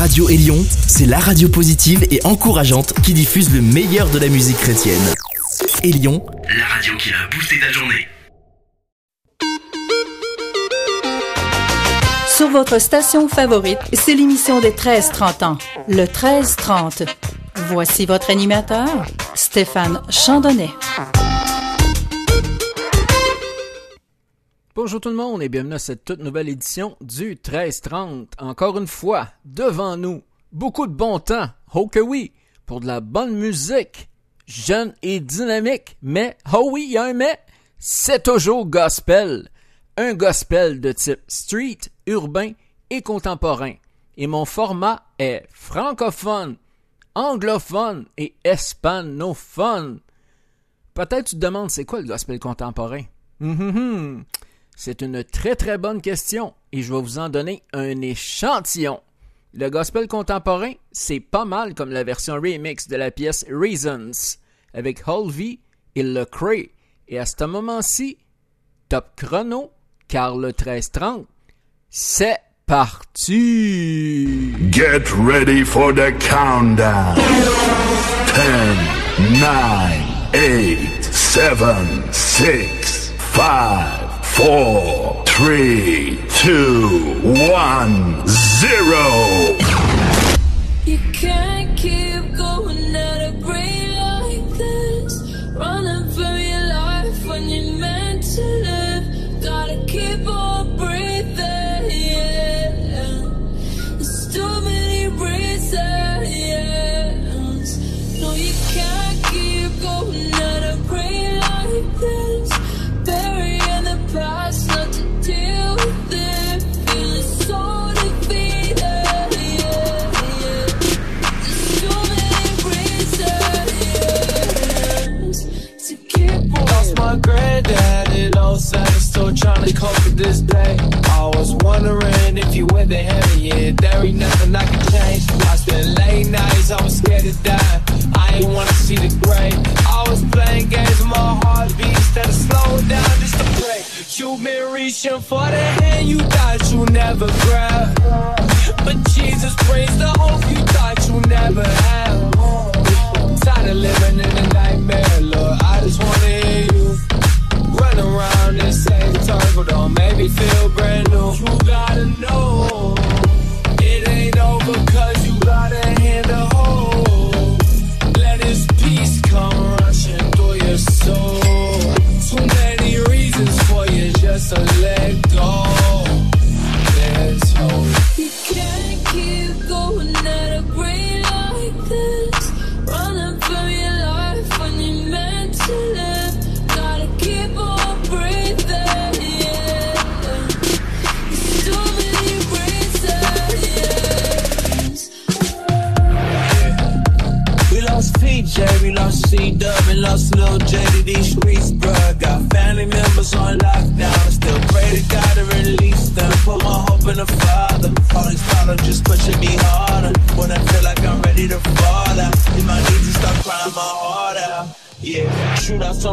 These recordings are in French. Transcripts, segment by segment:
Radio Élion, c'est la radio positive et encourageante qui diffuse le meilleur de la musique chrétienne. Élion, la radio qui a boosté ta journée. Sur votre station favorite, c'est l'émission des 13-30 ans, le 13-30. Voici votre animateur, Stéphane Chandonnet. Bonjour tout le monde et bienvenue à cette toute nouvelle édition du 1330. Encore une fois, devant nous, beaucoup de bon temps, oh que oui, pour de la bonne musique, jeune et dynamique, mais, oh oui, il y a un mais, c'est toujours gospel. Un gospel de type street, urbain et contemporain. Et mon format est francophone, anglophone et hispanophone. Peut-être tu te demandes c'est quoi le gospel contemporain? Hum, hum, hum. C'est une très très bonne question et je vais vous en donner un échantillon. Le gospel contemporain, c'est pas mal comme la version remix de la pièce Reasons avec Holvey et Le Cray. Et à ce moment-ci, top chrono, car le 1330, c'est parti! Get ready for the countdown. 10, 9, 8, 7, 6, 5, four, three, two, one, zero. You can't keep going at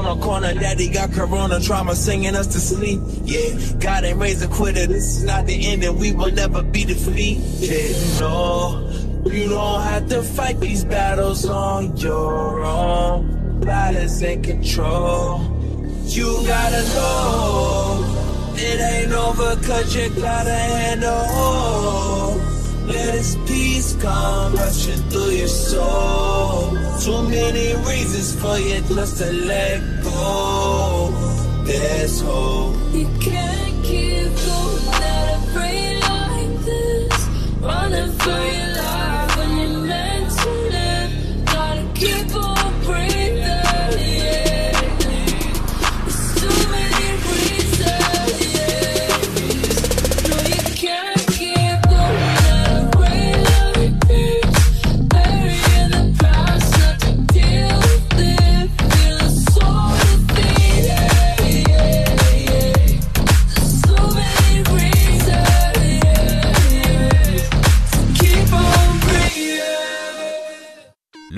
on corner, daddy got corona trauma singing us to sleep. Yeah, God ain't raised a quitter, this is not the end and we will never be defeated. No, you don't have to fight these battles on your own. God is in control. You gotta know it ain't over cause you gotta handle. Let his peace come rushing through your soul. Too many reasons for you just to let There's hope. You can't keep going like this. Running for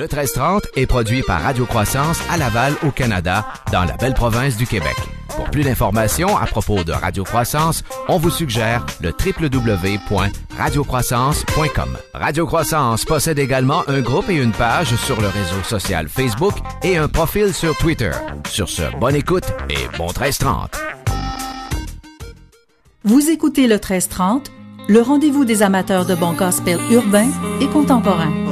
1330 est produit par Radio Croissance à Laval, au Canada, dans la belle province du Québec. Pour plus d'informations à propos de Radio Croissance, on vous suggère le www.radiocroissance.com. Radio Croissance possède également un groupe et une page sur le réseau social Facebook et un profil sur Twitter. Sur ce, bonne écoute et bon 1330. Vous écoutez le 1330, le rendez-vous des amateurs de bon gospel urbain et contemporain.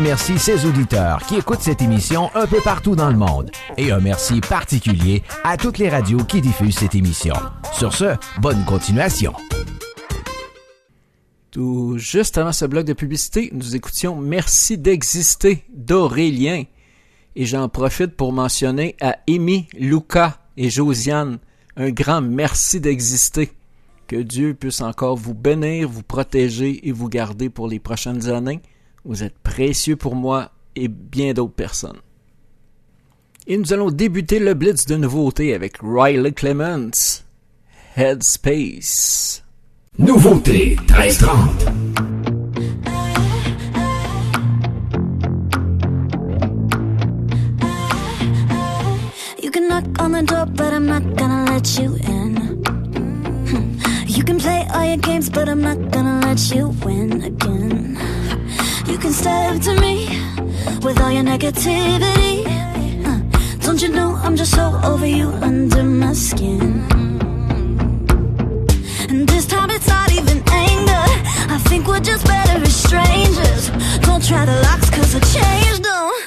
Remercie ses auditeurs qui écoutent cette émission un peu partout dans le monde. Et un merci particulier à toutes les radios qui diffusent cette émission. Sur ce, bonne continuation. Tout juste avant ce bloc de publicité, nous écoutions Merci d'exister d'Aurélien. Et j'en profite pour mentionner à Amy, Luca et Josiane un grand merci d'exister. Que Dieu puisse encore vous bénir, vous protéger et vous garder pour les prochaines années. Vous êtes précieux pour moi et bien d'autres personnes. Et nous allons débuter le blitz de nouveautés avec Riley Clements, Headspace. Nouveauté 1330. You can knock on the door, but I'm not gonna let you in. Hmm. You can play all your games, but I'm not gonna let you win again. Can step to me with all your negativity. Huh. Don't you know I'm just so over you under my skin? And this time it's not even anger. I think we're just better as strangers. Don't try to locks, cause I changed them.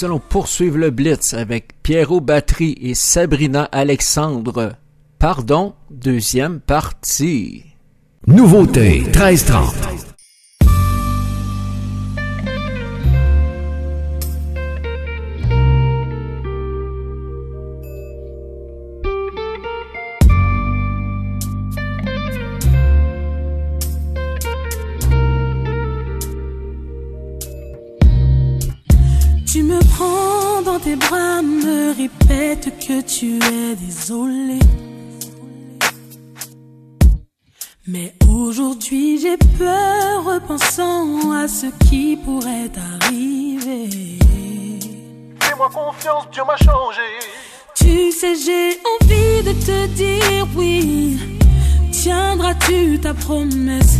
Nous allons poursuivre le Blitz avec Pierrot Battery et Sabrina Alexandre. Pardon, deuxième partie. Nouveauté 1330. Tes bras, me répète que tu es désolé. Mais aujourd'hui j'ai peur repensant à ce qui pourrait arriver. Fais-moi confiance, Dieu m'a changé. Tu sais, j'ai envie de te dire oui. Tiendras-tu ta promesse?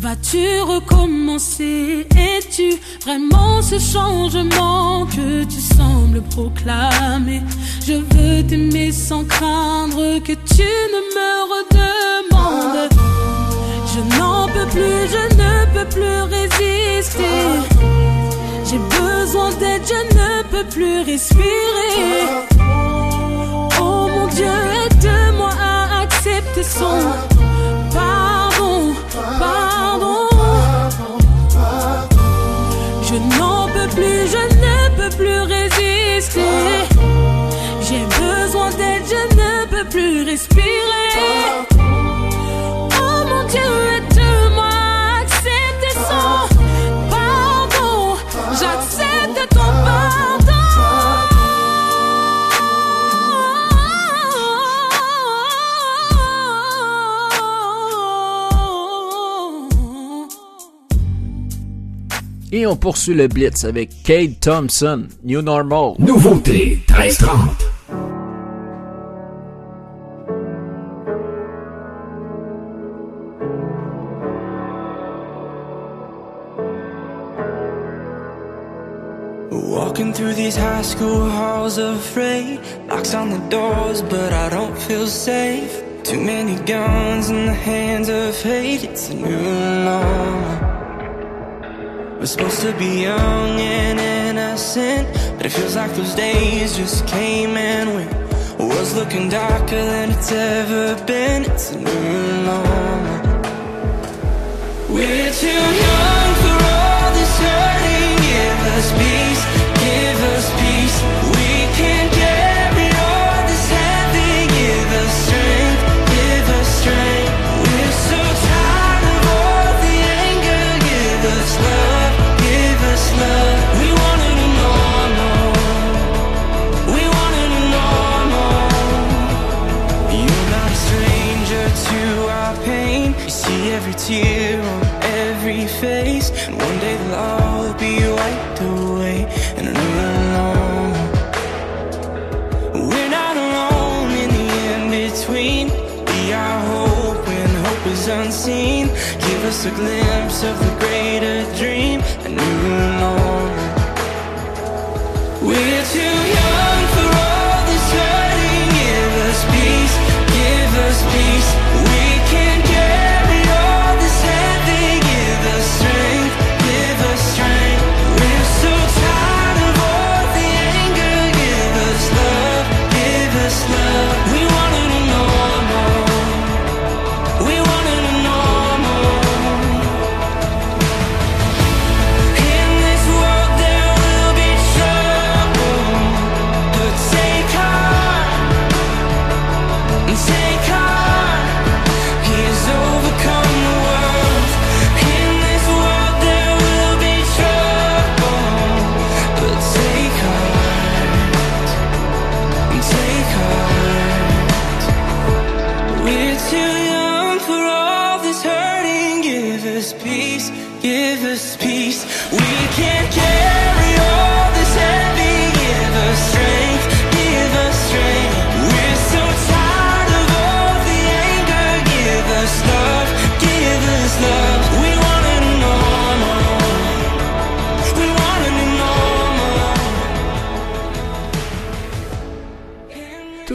Vas-tu recommencer? Es-tu vraiment ce changement que tu sembles proclamer? Je veux t'aimer sans craindre que tu ne me redemandes. Je n'en peux plus, je ne peux plus résister. J'ai besoin d'aide, je ne peux plus respirer. Oh mon Dieu, aide-moi à accepter son pardon, pardon. Je n'en peux plus, je ne peux plus résister. J'ai besoin d'aide, je ne peux plus respirer. Et on poursuit le Blitz avec Kate Thompson, New Normal. Nouveauté 1330. Walking through these high school halls afraid Locks on the doors but I don't feel safe Too many guns in the hands of hate It's a new normal We're supposed to be young and innocent But it feels like those days just came and went. World's looking darker than it's ever been. It's a new normal. We're too young a glimpse of the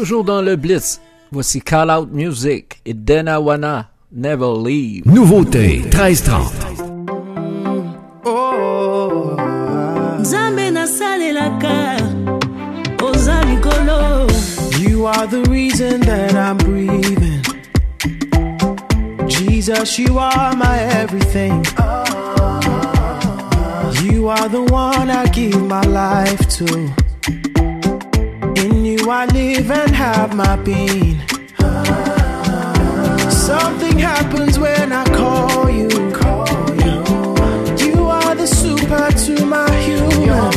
toujours dans le Blitz. Voici Call Out Music et Denawana Never Leave. Nouveauté 1330. You are the reason that I'm breathing. Jesus, you are my everything. You are the one I give my life to you I live and have my being. Something happens when I call you. You are the super to my human.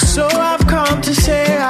So I've come to say.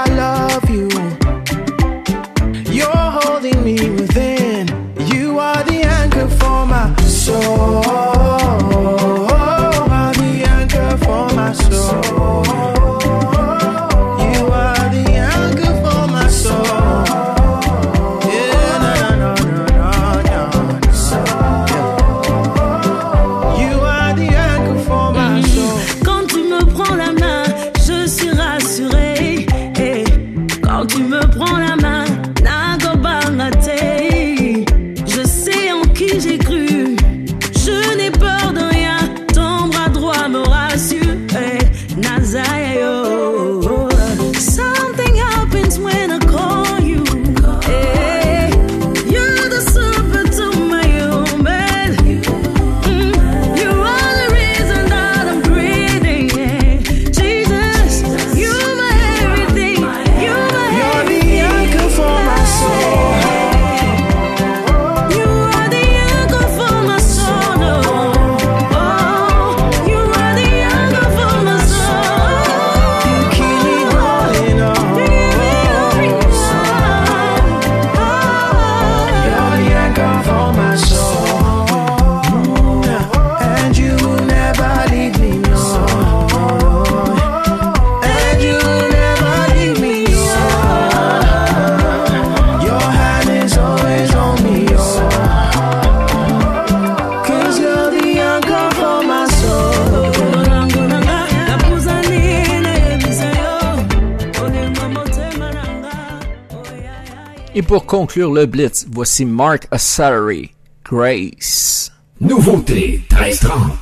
pour conclure le Blitz, voici Mark Assary, Grace. Nouveauté 1330.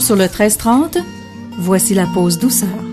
Sur le 1330, voici la pause douceur.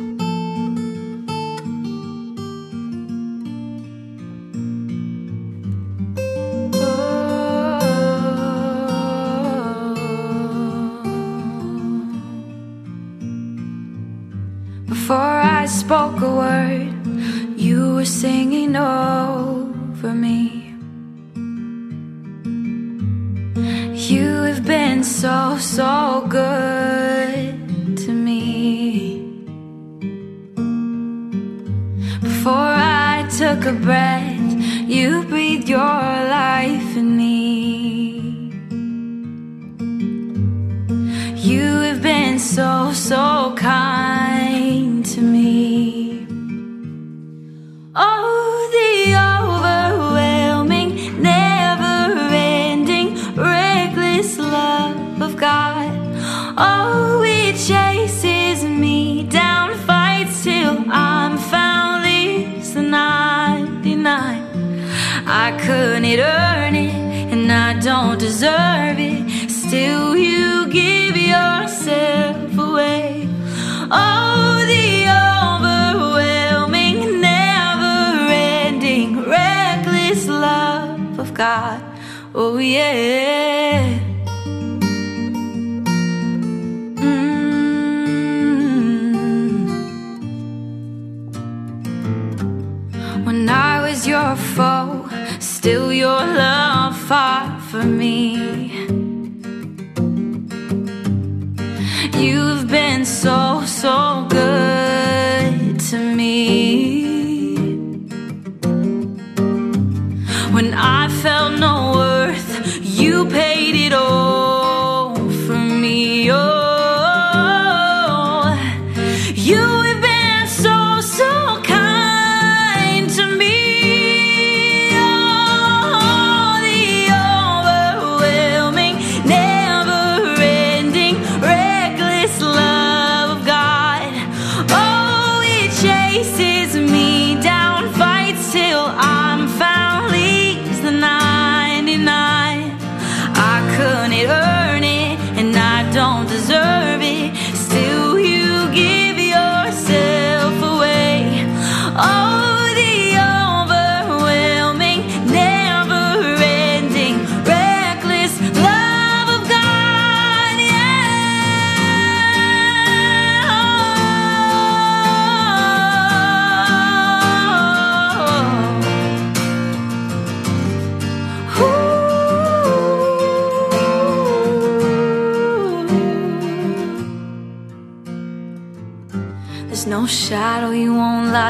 foe, still your love fought for me. You've been so, so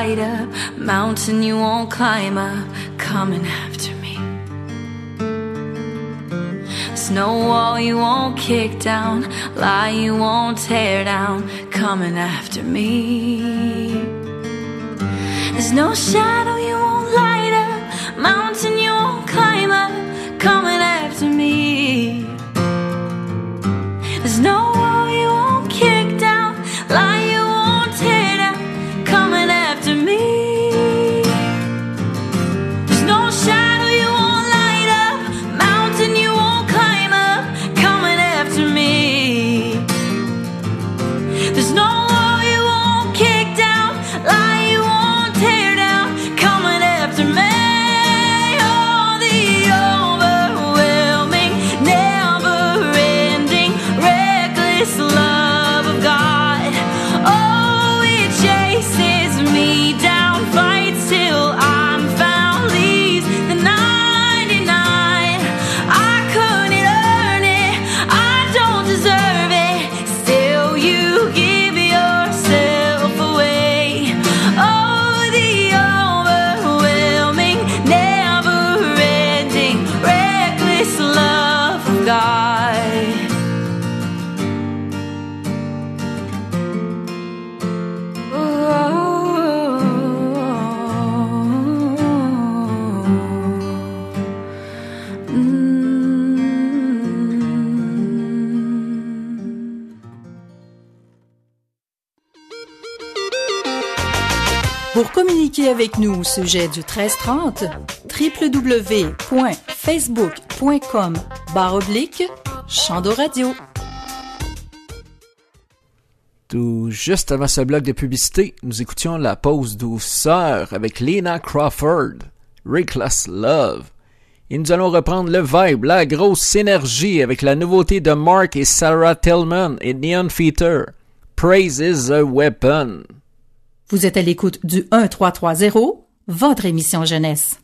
light mountain you won't climb up, coming after me. Snow wall you won't kick down, lie you won't tear down, coming after me. There's no shadow you won't avec nous au sujet du 1330, www.facebook.com barre oblique Chando Radio. Tout juste avant ce bloc de publicité, nous écoutions la pause douceur avec Lena Crawford, Reckless Love. Et nous allons reprendre le vibe, la grosse énergie avec la nouveauté de Mark et Sarah Tillman et Neon Feater. Praise is a weapon. Vous êtes à l'écoute du 1330, votre émission jeunesse.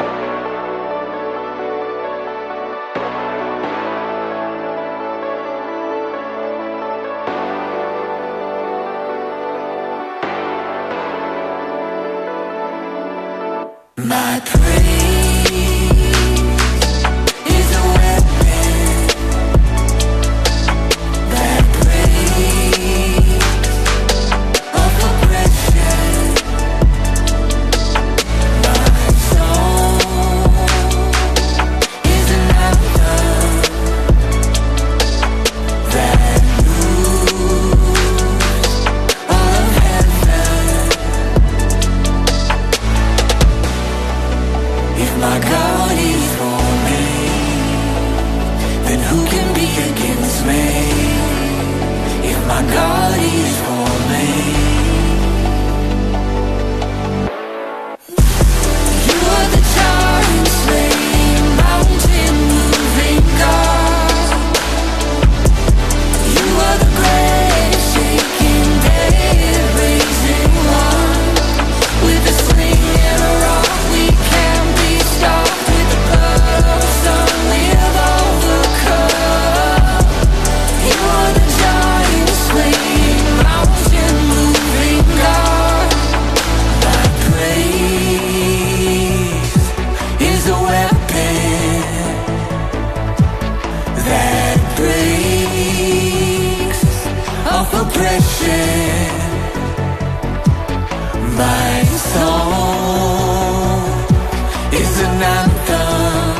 Is an anthem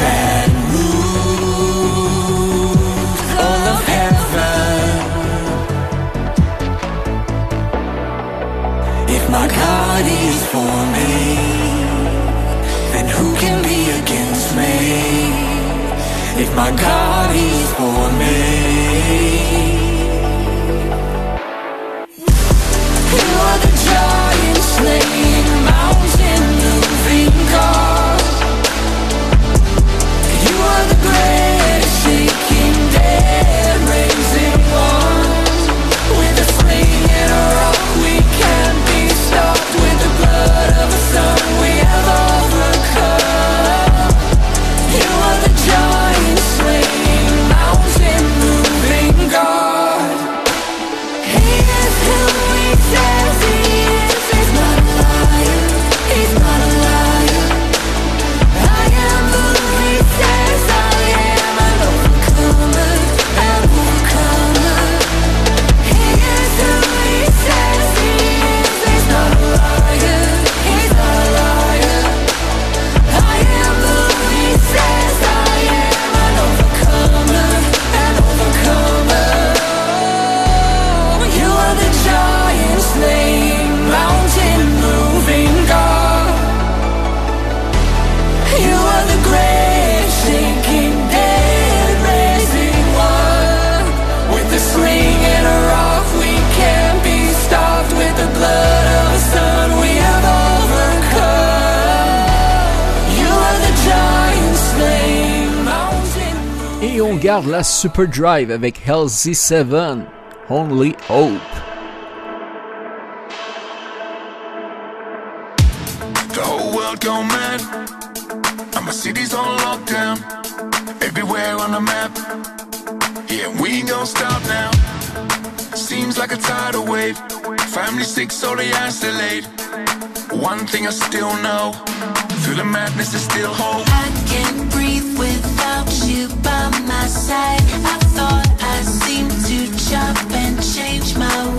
that moves all of heaven. If my God is for me, then who can be against me? If my God is for me. On garde la Super Drive avec Halsey 7, Only Hope. The whole world gone mad. And my city's on lockdown. Everywhere on the map. Yeah, we ain't gonna stop now. Seems like a tidal wave. Family sick, so they isolate. One thing I still know. Through the madness, there's still hope. I can't breathe you by my side. I thought I seemed to chop and change my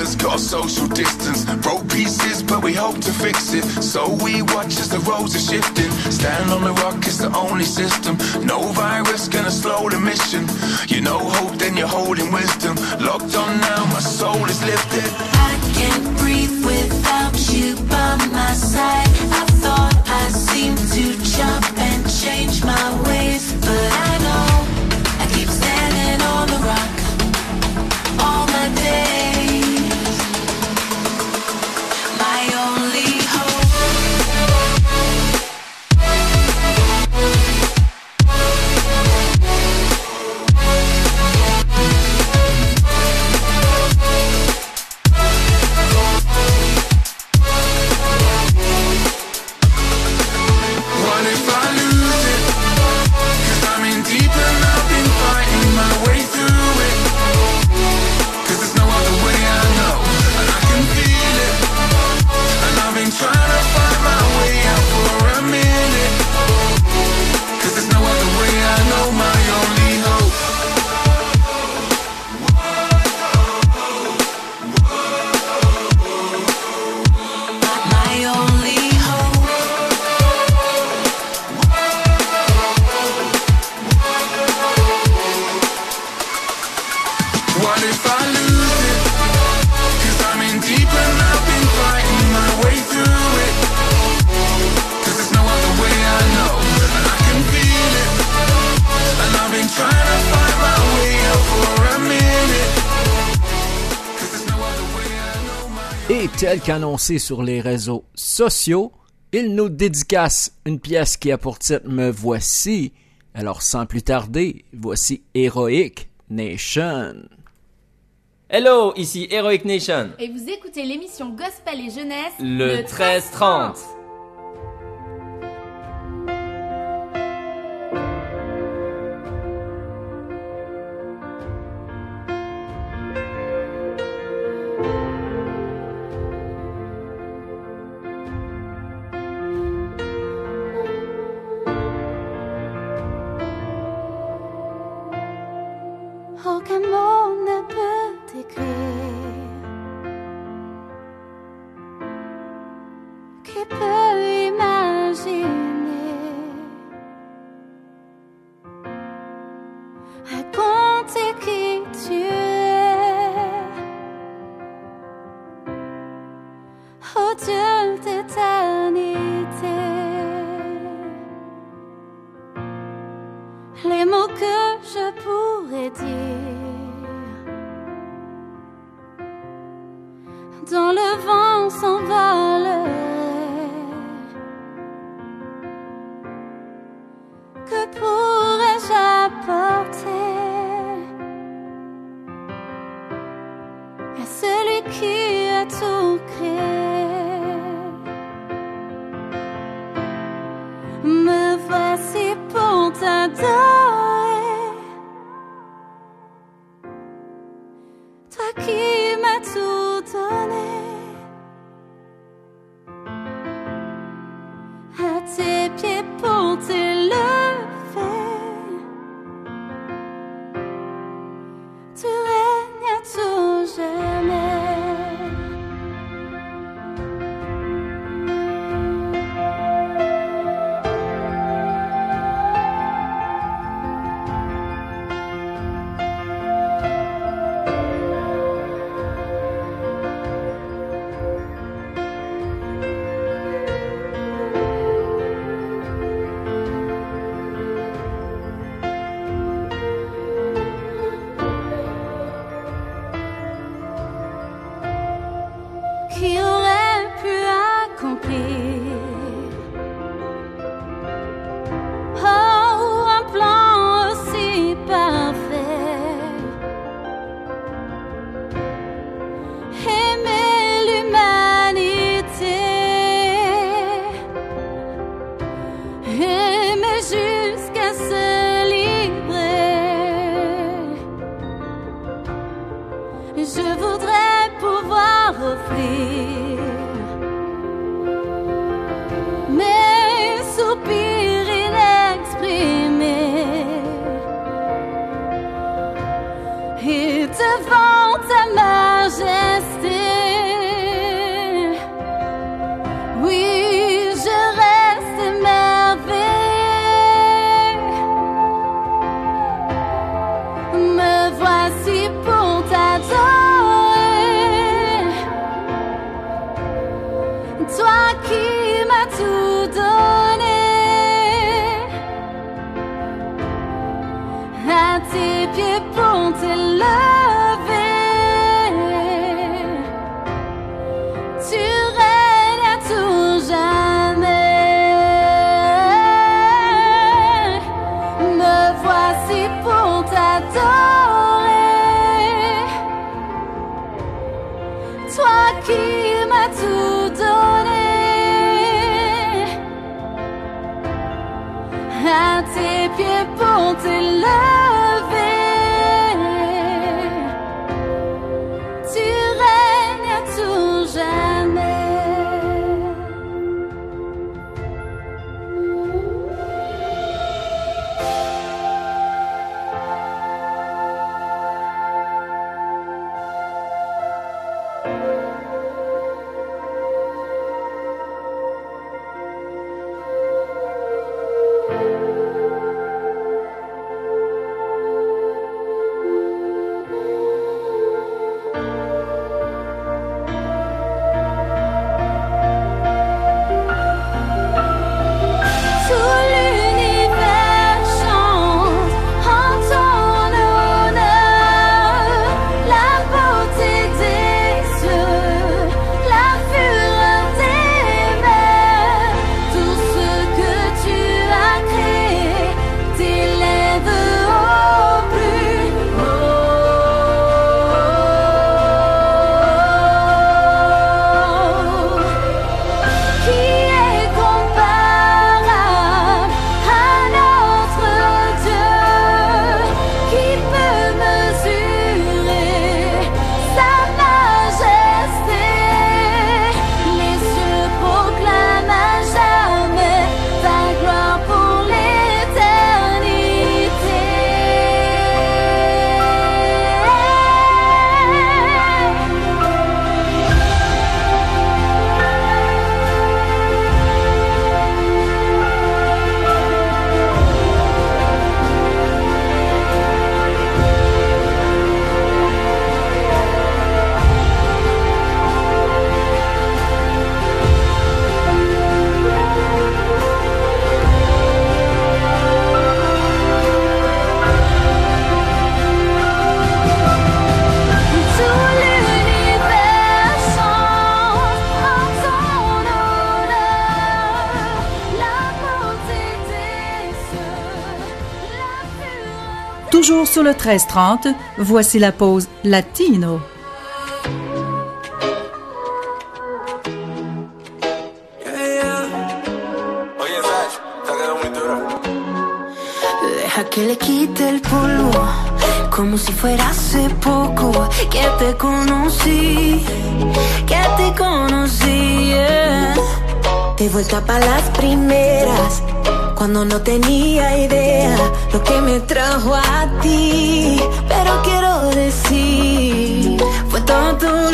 us, got a social distance. Broke pieces, but we hope to fix it. So we watch as the roads are shifting. Stand on the rock, it's the only system. No virus gonna slow the mission. You know hope, then you're holding wisdom. Locked on now, my soul is lifted. I can't breathe without you by my side. Tel qu'annoncé sur les réseaux sociaux, il nous dédicace une pièce qui a pour titre Me voici. Alors sans plus tarder, voici Heroic Nation. Hello, ici Heroic Nation. Et vous écoutez l'émission Gospel et Jeunesse Le 1330. Toujours sur le 1330, voici la pause latino. que le quite el polvo, como si fuera hace poco que te conocí, que te conocí. Yeah. De vuelta para las primeras cuando no tenía idea lo que me trajo a ti. Pero quiero decir, fue todo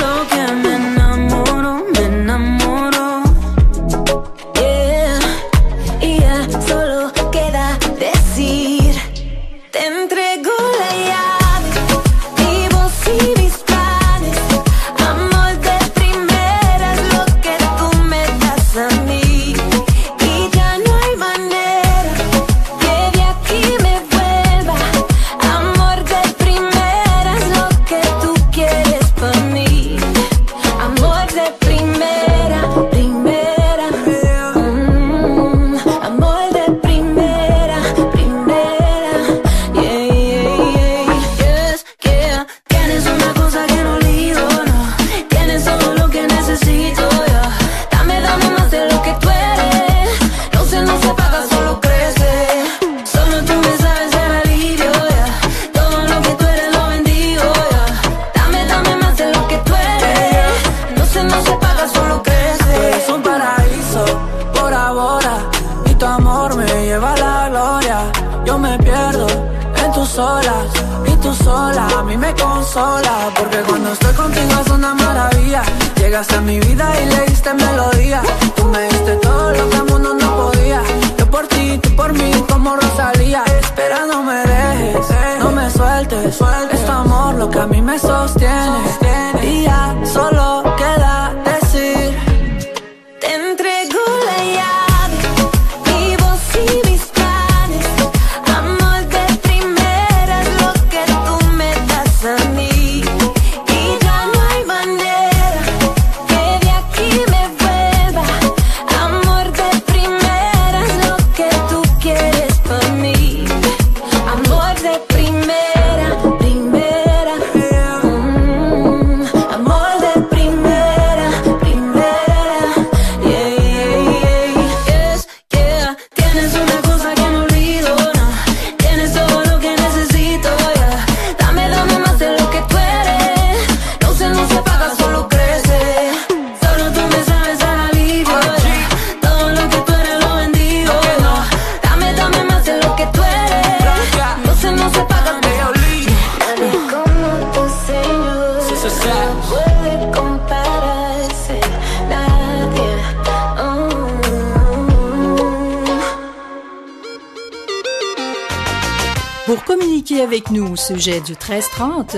nous au sujet du 1330,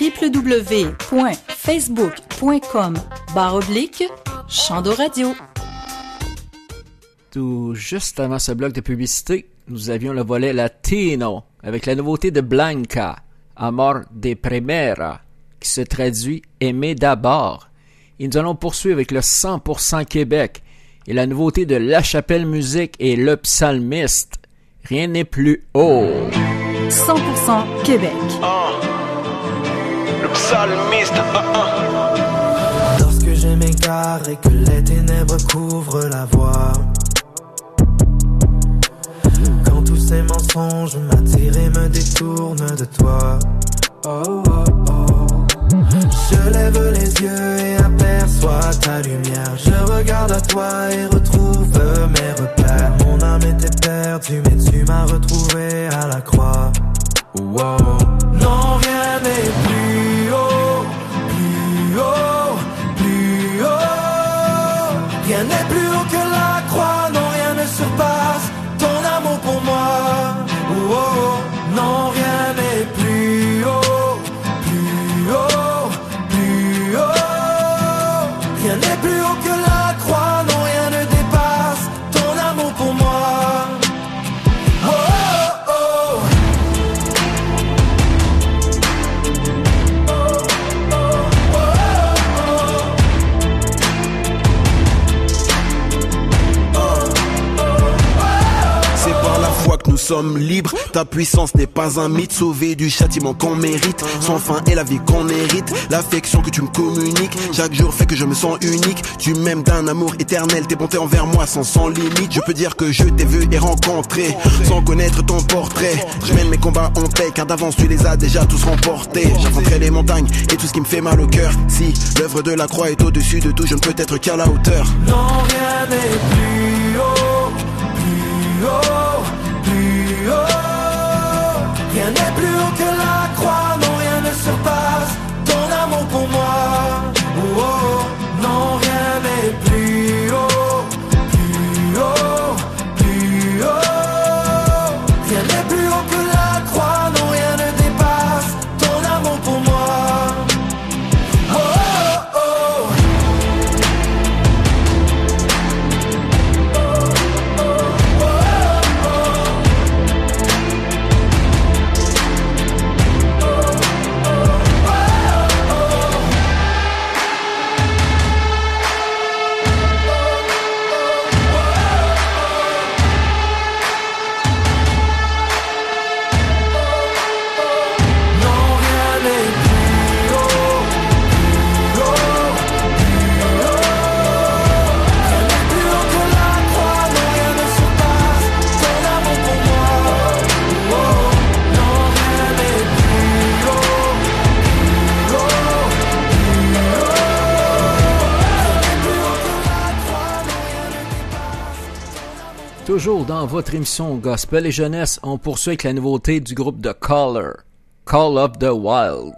www.facebook.com barre oblique Radio. Tout juste avant ce bloc de publicité, nous avions le volet latino avec la nouveauté de Blanca, Amor de Primera, qui se traduit Aimer d'abord. Et nous allons poursuivre avec le 100% Québec et la nouveauté de La Chapelle Musique et Le Psalmiste. Rien n'est plus haut. 100% Québec. Le psalmiste. Lorsque je m'égare et que les ténèbres couvrent la voie. Quand tous ces mensonges m'attirent et me détournent de toi. Oh, oh, oh. Je lève les yeux et aperçois ta lumière. Je regarde à toi et retrouve mes repères. Mon âme était perdue, mais tu m'as retrouvé à la croix. Wow. Non, rien n'est plus haut, plus haut, sommes libres. Ta puissance n'est pas un mythe, sauvé du châtiment qu'on mérite. Sans fin est la vie qu'on hérite. L'affection que tu me communiques, chaque jour fait que je me sens unique. Tu m'aimes d'un amour éternel, tes bontés envers moi sont sans limite. Je peux dire que je t'ai vu et rencontré, sans connaître ton portrait. Je mène mes combats en paix, car d'avance tu les as déjà tous remportés. J'affronterai les montagnes et tout ce qui me fait mal au cœur. Si l'œuvre de la croix est au-dessus de tout, je ne peux être qu'à la hauteur. Non, rien n'est plus haut, plus haut, Toujours dans votre émission Gospel et Jeunesse, on poursuit avec la nouveauté du groupe The Caller, Call of the Wild.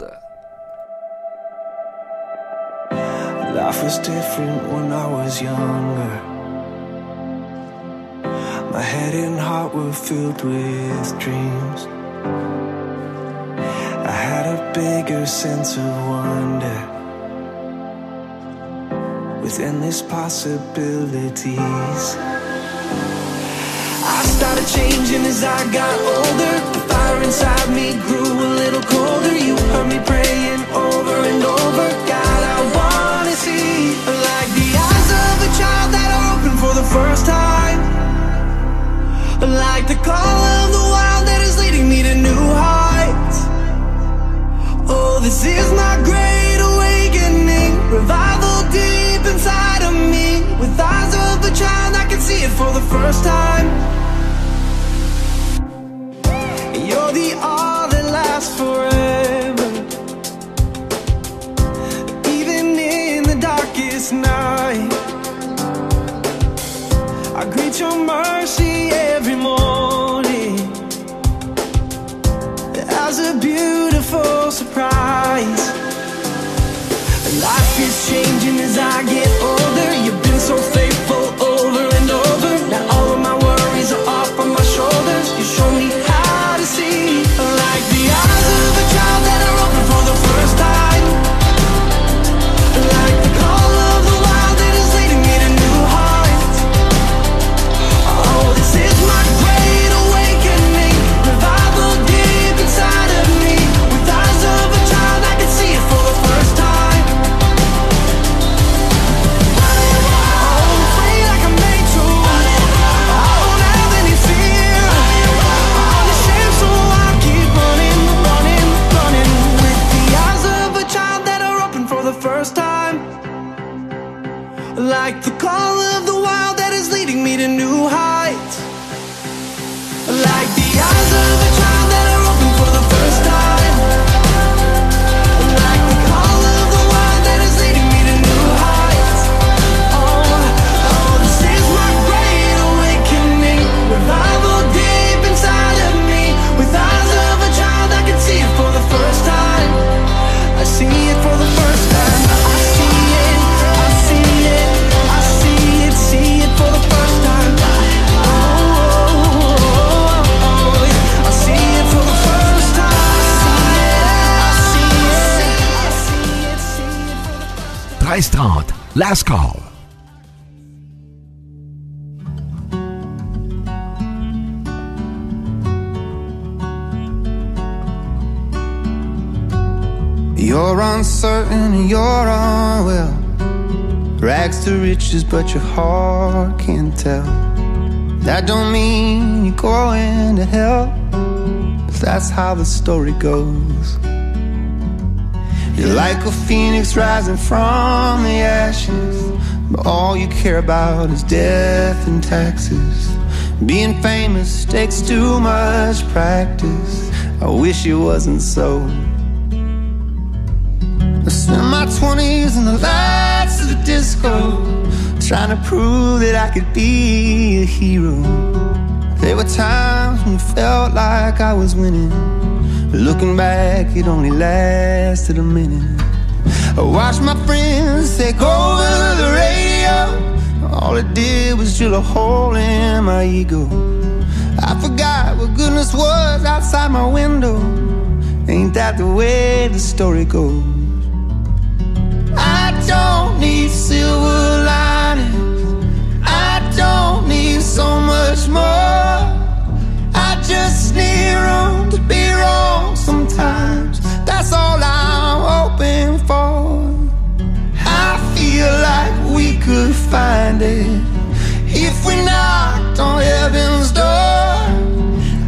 Life was different when I was younger. My head and heart were filled with dreams. I had a bigger sense of wonder with endless possibilities. I started changing as I got older. The fire inside me grew a little colder. You heard me praying over and over. God, I wanna see like the eyes of a child that are open for the first time. Like the call of the wild that is leading me to new heights. Oh, this is my great for the first time. You're the all that lasts forever. Even in the darkest night, I greet your mercy every morning as a beautiful surprise. Life is changing as I get Riches, but your heart can't tell. That don't mean you're going to hell. But that's how the story goes. You're like a phoenix rising from the ashes. But all you care about is death and taxes. Being famous takes too much practice. I wish it wasn't so. I spent my 20s in the lights of the disco Trying to prove that I could be a hero. There were times when it felt like I was winning looking back, it only lasted a minute. I watched my friends take over the radio. All it did was drill a hole in my ego. I forgot what goodness was outside my window. Ain't that the way the story goes? I don't need silver linings. So much more. I just need room to be wrong sometimes. That's all I'm hoping for. I feel like we could find it if we knocked on heaven's door.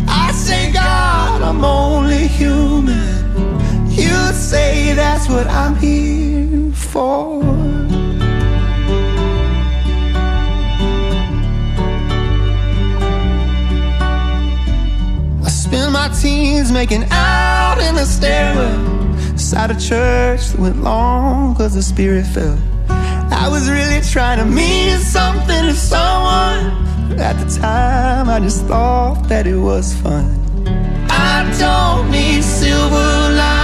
I say, God, I'm only human. You say that's what I'm here for. Spent my teens making out in the stairwell. Inside a church that went long cause the spirit fell. I was really trying to mean something to someone But at the time I just thought that it was fun. I don't need silver linings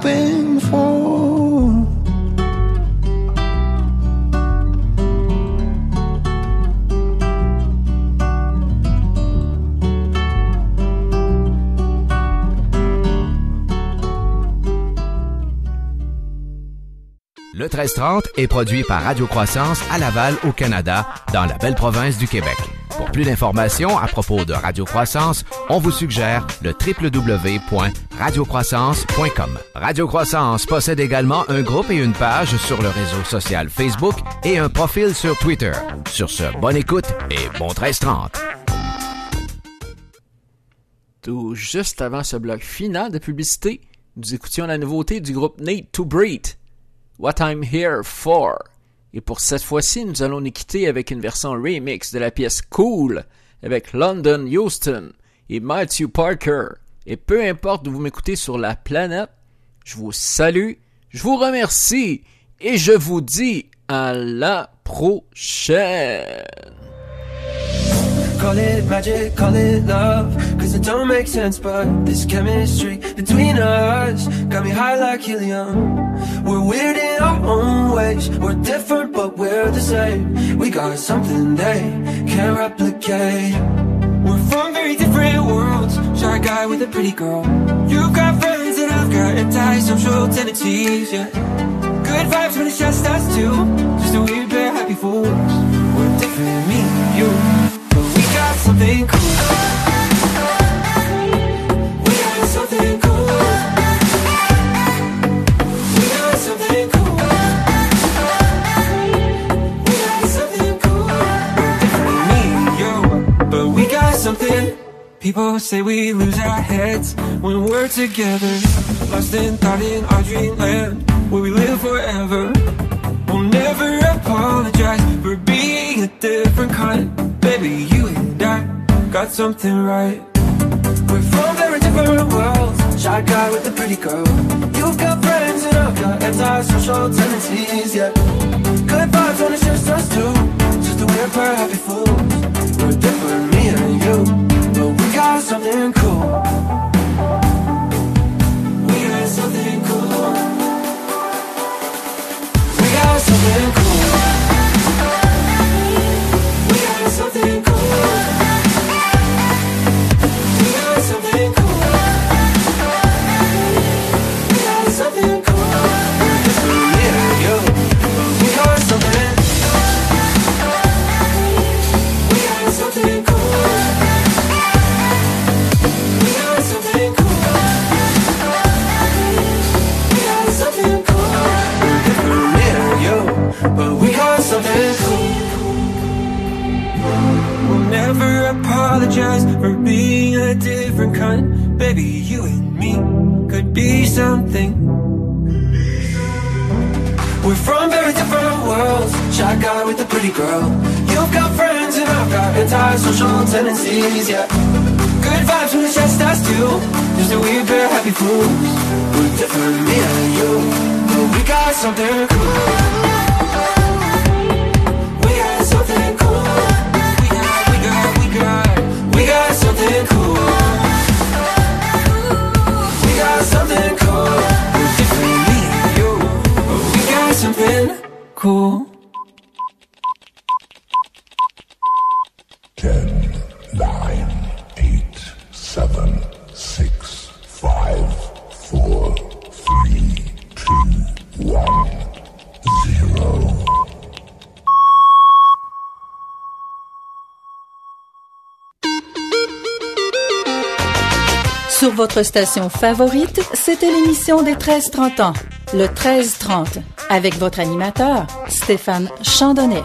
hoping for. Le 1330 est produit par Radio Croissance à Laval, au Canada, dans la belle province du Québec. Pour plus d'informations à propos de Radio Croissance, on vous suggère le www.radiocroissance.com. Radio Croissance possède également un groupe et une page sur le réseau social Facebook et un profil sur Twitter. Sur ce, bonne écoute et bon 1330. Tout juste avant ce bloc final de publicité, nous écoutions la nouveauté du groupe Nate to Breed, What I'm Here For. Et pour cette fois-ci, nous allons nous quitter avec une version remix de la pièce Cool avec London Houston. et Matthew Parker. Et peu importe où vous m'écoutez sur la planète, je vous salue, je vous remercie et je vous dis à la prochaine. Call it magic, call it love Cause it don't make sense but This chemistry between us Got me high like helium. We're weird in our own ways We're different but we're the same. We got something they can't replicate. We're from very different worlds Shy guy with a pretty girl. You've got friends and I've got antisocial tendencies, yeah. Good vibes when it's just us two Just a weird pair happy fools. We're different, me you something cool. We got something cool. We got something cool. We got something cool. We're different, me and you But we got something. People say we lose our heads when we're together. Lost in thought in our dreamland Where we live forever. We'll never apologize for being a different kind. Baby, you and Got something right. We're from very different worlds. Shy guy with a pretty girl. You've got friends and I've got antisocial tendencies, yeah. Good vibes when it's just us two. Just a weird pair of happy fools. We're different, me and you. But we got something cool. We got something cool. We got something station favorite, c'était l'émission des 13-30 ans, le 13-30, avec votre animateur, Stéphane Chandonnet.